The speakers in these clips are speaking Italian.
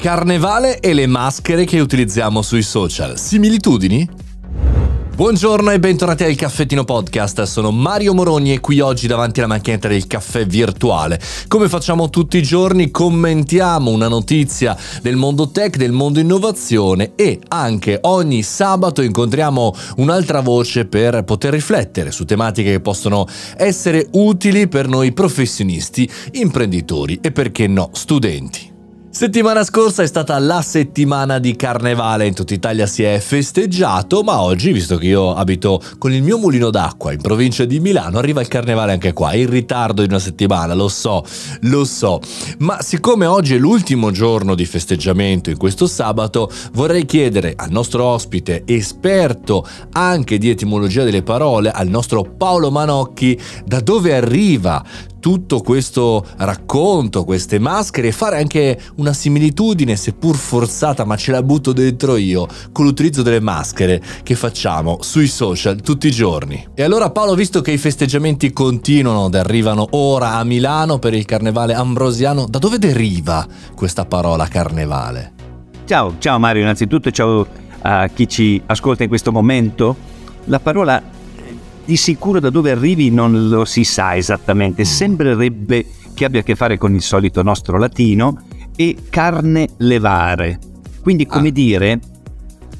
Carnevale e le maschere che utilizziamo sui social. Similitudini? Buongiorno e bentornati al Caffettino Podcast, sono Mario Moroni e qui oggi davanti alla macchinetta del caffè virtuale. Come facciamo tutti i giorni commentiamo una notizia del mondo tech, del mondo innovazione e anche ogni sabato incontriamo un'altra voce per poter riflettere su tematiche che possono essere utili per noi professionisti, imprenditori e perché no, studenti. Settimana scorsa è stata la settimana di carnevale, in tutta Italia si è festeggiato, ma oggi, visto che io abito con il mio mulino d'acqua in provincia di Milano, arriva il carnevale anche qua, in ritardo di una settimana, lo so, lo so. Ma siccome oggi è l'ultimo giorno di festeggiamento in questo sabato, vorrei chiedere al nostro ospite, esperto anche di etimologia delle parole, al nostro Paolo Manocchi, da dove arriva tutto questo racconto, queste maschere e fare anche una similitudine, seppur forzata, ma ce la butto dentro io, con l'utilizzo delle maschere che facciamo sui social tutti i giorni. E allora Paolo, visto che i festeggiamenti continuano ed arrivano ora a Milano per il carnevale ambrosiano, da dove deriva questa parola carnevale? Ciao, ciao Mario, innanzitutto ciao a chi ci ascolta in questo momento. La parola di sicuro da dove arrivi non lo si sa esattamente, sembrerebbe che abbia a che fare con il solito nostro latino e carne levare. Quindi come ah. dire,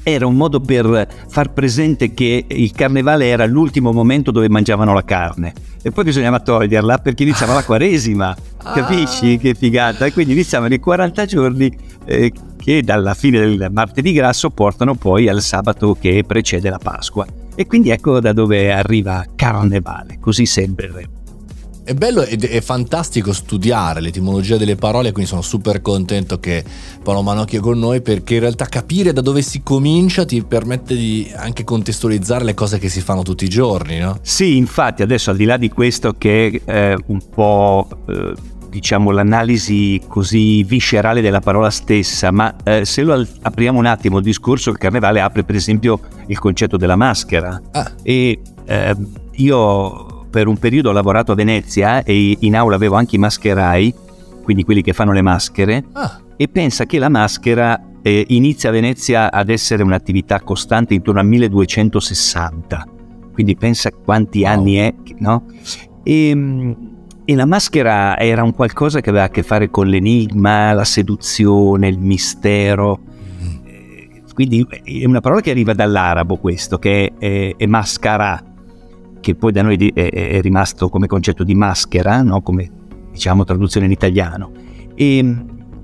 era un modo per far presente che il carnevale era l'ultimo momento dove mangiavano la carne e poi bisognava toglierla perché iniziava la quaresima, ah. capisci che figata? E quindi iniziavano i 40 giorni eh, che dalla fine del martedì grasso portano poi al sabato che precede la Pasqua. E quindi ecco da dove arriva carnevale, così sempre. È bello ed è fantastico studiare l'etimologia delle parole, quindi sono super contento che Paolo Manocchio è con noi perché in realtà capire da dove si comincia ti permette di anche contestualizzare le cose che si fanno tutti i giorni, no? Sì, infatti adesso al di là di questo che è un po' eh, diciamo l'analisi così viscerale della parola stessa, ma eh, se lo apriamo un attimo il discorso, il carnevale apre per esempio il concetto della maschera. Ah. E eh, io per un periodo ho lavorato a Venezia e in aula avevo anche i mascherai, quindi quelli che fanno le maschere, ah. e pensa che la maschera eh, inizia a Venezia ad essere un'attività costante intorno al 1260. Quindi pensa quanti wow. anni è, no? E, ehm, e la maschera era un qualcosa che aveva a che fare con l'enigma, la seduzione, il mistero. Mm. Quindi è una parola che arriva dall'arabo questo, che è, è mascara, che poi da noi è, è, rimasto come concetto di maschera, no? come diciamo traduzione in italiano. E,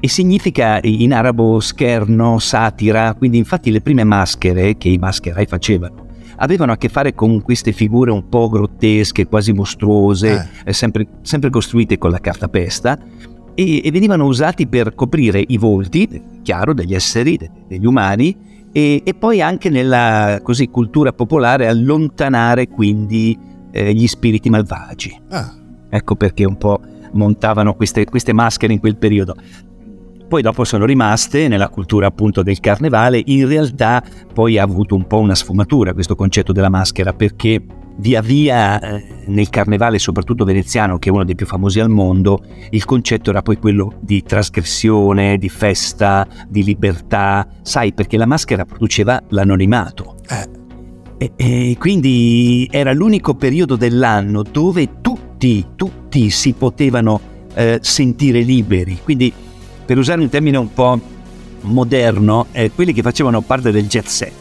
e significa in arabo scherno, satira, quindi infatti le prime maschere che i mascherai facevano avevano a che fare con queste figure un po' grottesche, quasi mostruose, eh. sempre, sempre, costruite con la cartapesta e, e, venivano usati per coprire i volti, chiaro, degli esseri, degli umani e, e poi anche nella così, cultura popolare allontanare quindi eh, gli spiriti malvagi. Ah. Ecco perché un po' montavano queste, queste maschere in quel periodo poi dopo sono rimaste nella cultura appunto del carnevale, in realtà poi ha avuto un po' una sfumatura questo concetto della maschera perché via via eh, nel carnevale soprattutto veneziano che è uno dei più famosi al mondo il concetto era poi quello di trasgressione, di festa, di libertà, sai perché la maschera produceva l'anonimato. Eh. E, e quindi era l'unico periodo dell'anno dove tutti, tutti si potevano eh, sentire liberi. Quindi per usare un termine un po' moderno, eh, quelli che facevano parte del jet set.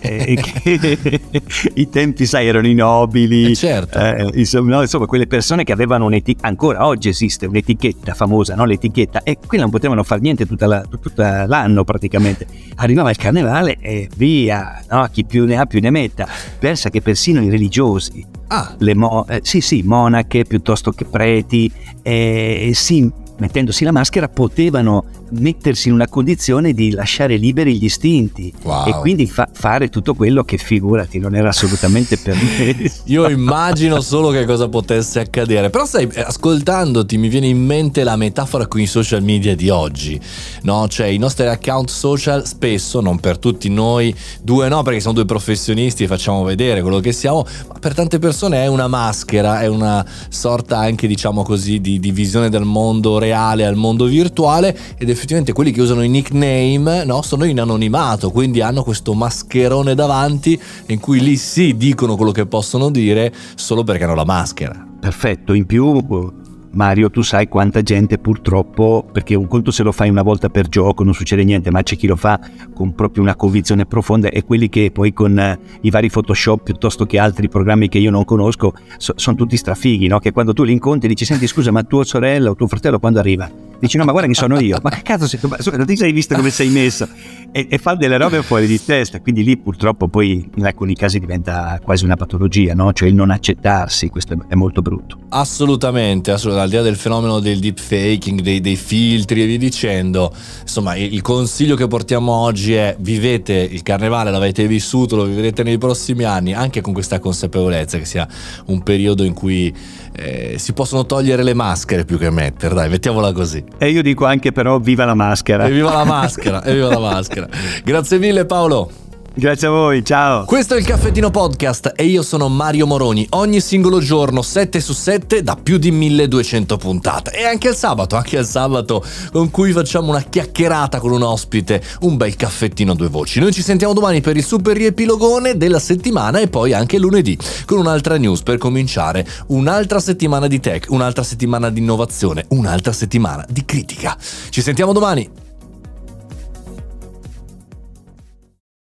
Eh, I tempi, sai, erano i nobili, eh certo. eh, insomma, no, insomma, quelle persone che avevano un'etichetta, ancora oggi esiste un'etichetta famosa, no? l'etichetta, e quella non potevano fare niente tutta la, tutta l'anno praticamente. Arrivava il carnevale e via, no? chi più ne ha più ne metta. Pensa che persino i religiosi, ah. le mo- eh, sì, sì, monache piuttosto che preti, eh, si mettendosi la maschera, potevano mettersi in una condizione di lasciare liberi gli istinti wow. e quindi fa- fare tutto quello che figurati non era assolutamente per me. Io immagino solo che cosa potesse accadere, però sai, ascoltandoti mi viene in mente la metafora con i social media di oggi, no? Cioè i nostri account social spesso, non per tutti noi, due no perché siamo due professionisti e facciamo vedere quello che siamo, ma per tante persone è una maschera, è una sorta anche diciamo così di, di visione del mondo reale al mondo virtuale ed è effettivamente quelli che usano i nickname no, sono in anonimato, quindi hanno questo mascherone davanti in cui lì sì dicono quello che possono dire solo perché hanno la maschera. Perfetto, in più Mario, tu sai quanta gente purtroppo, perché un conto se lo fai una volta per gioco non succede niente, ma c'è chi lo fa con proprio una convinzione profonda e quelli che poi con eh, i vari Photoshop piuttosto che altri programmi che io non conosco so, sono tutti strafighi, no? che quando tu li incontri dici senti scusa ma tua sorella o tuo fratello quando arriva? Dici no ma guarda che sono io, ma che cazzo sei, non ti sei visto come sei messo? E, e fa delle robe fuori di testa, quindi lì purtroppo poi in alcuni casi diventa quasi una patologia, no? cioè il non accettarsi, questo è molto brutto. Assolutamente, assolutamente al di là del fenomeno del deepfaking, dei, dei filtri e via dicendo, insomma il consiglio che portiamo oggi è vivete il carnevale, l'avete vissuto, lo vivrete nei prossimi anni, anche con questa consapevolezza che sia un periodo in cui eh, si possono togliere le maschere più che mettere, dai, mettiamola così. E io dico anche però viva la maschera. E viva la maschera, e viva la maschera. Grazie mille Paolo. Grazie a voi, ciao. Questo è il Caffettino Podcast e io sono Mario Moroni. Ogni singolo giorno, 7 su 7, da più di 1200 puntate. E anche il sabato, anche il sabato, con cui facciamo una chiacchierata con un ospite, un bel caffettino a due voci. Noi ci sentiamo domani per il super riepilogone della settimana e poi anche lunedì con un'altra news per cominciare un'altra settimana di tech, un'altra settimana di innovazione, un'altra settimana di critica. Ci sentiamo domani.